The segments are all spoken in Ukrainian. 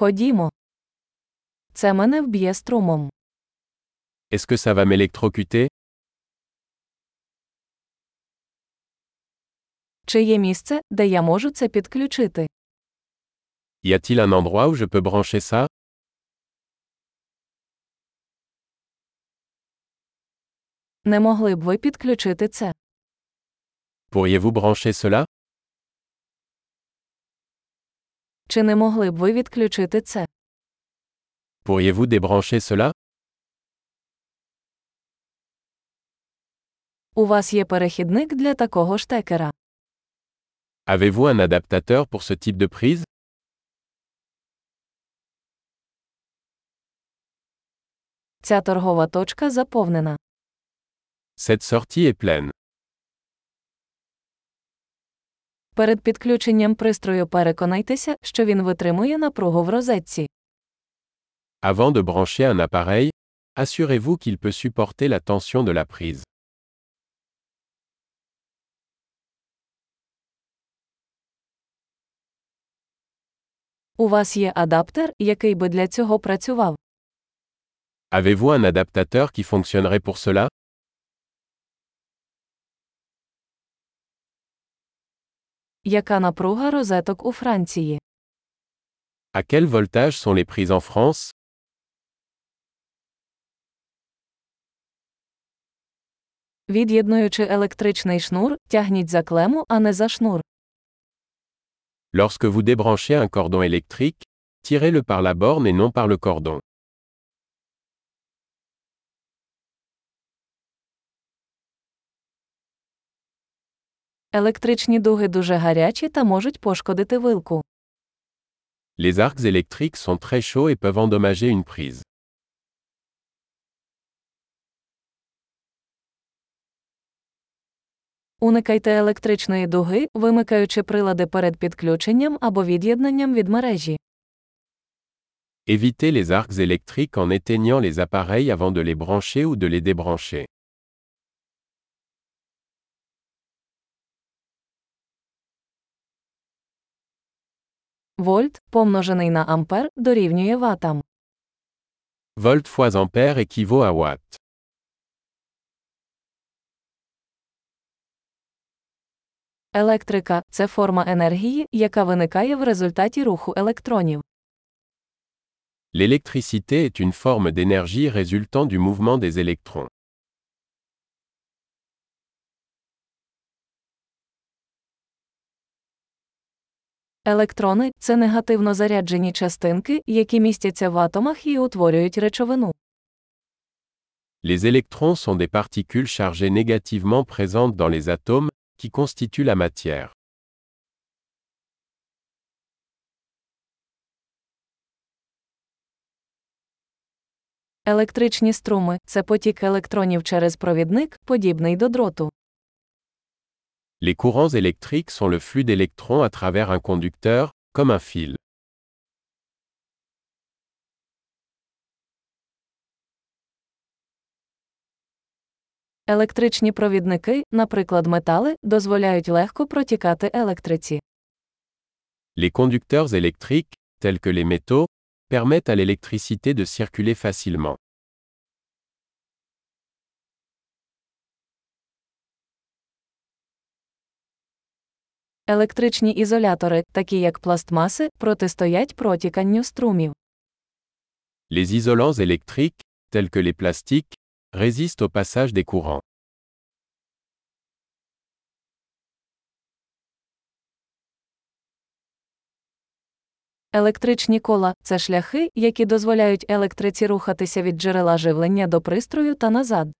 Ходімо. Це мене вб'є струмом. Est-ce que ça va m'électrocuter Чи є місце, де я можу це підключити? Y a-t-il un endroit où je peux brancher ça Не могли б ви підключити це? Pourriez-vous brancher cela Чи не могли б ви відключити це? Pourriez-vous débrancher cela У вас є перехідник для такого штекера. Avez-vous un adaptateur pour ce type de prise Ця торгова точка заповнена. Cette sortie est pleine. Перед підключенням пристрою переконайтеся, що він витримує напругу в розетці. Avant de brancher un appareil, assurez-vous qu'il peut supporter la tension de la prise. У вас є адаптер, який би для цього працював. Avez-vous un adaptateur qui fonctionnerait pour cela Яка напруга розеток у Франції? À quel voltage sont les prises en France Від'єднуючи електричний шнур, тягніть за клему, а не за шнур. Lorsque vous débranchez un cordon électrique, tirez-le par la borne et non par le cordon. Електричні дуги дуже гарячі та можуть пошкодити вилку. Les arcs électriques sont très chauds et peuvent endommager une prise. Уникайте електричної дуги, вимикаючи прилади перед підключенням або від'єднанням від мережі. Évitez les arcs électriques en éteignant les appareils avant de les brancher ou de les débrancher. Вольт, помножений на ампер, дорівнює ватам. Volt fois ampère équivaut à watt. Електрика це форма енергії, яка виникає в результаті руху електронів. L'électricité est une forme d'énergie résultant du mouvement des électrons. Електрони це негативно заряджені частинки, які містяться в атомах і утворюють речовину. Les électrons sont des particules chargées négativement présentes dans les atomes, qui constituent la matière. Електричні струми це потік електронів через провідник, подібний до дроту. Les courants électriques sont le flux d'électrons à travers un conducteur, comme un fil. Електричні провідники, наприклад, метали, дозволяють легко протікати електриці. Les conducteurs électriques, tels que les métaux, permettent à l'électricité de circuler facilement. Електричні ізолятори, такі як пластмаси, протистоять протіканню струмів. Les isolants électriques, tels que les plastiques, résistent au passage des courants. Електричні кола це шляхи, які дозволяють електриці рухатися від джерела живлення до пристрою та назад.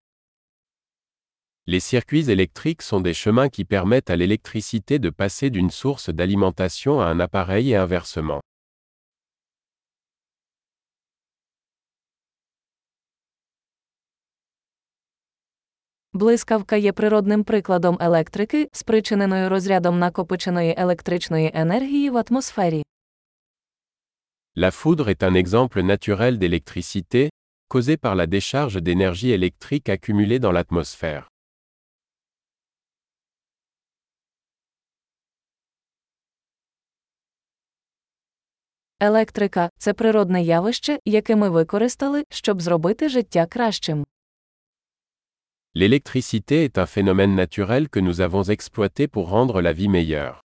Les circuits électriques sont des chemins qui permettent à l'électricité de passer d'une source d'alimentation à un appareil et inversement. Блискавка є природним прикладом електрики, спричиненою розрядом накопиченої електричної енергії в атмосфері. La foudre est un exemple naturel d'électricité, causé par la décharge d'énergie électrique accumulée dans l'atmosphère. Електрика це природне явище, яке ми використали, щоб зробити життя кращим. L'électricité est un phénomène naturel que nous avons exploité pour rendre la vie meilleure.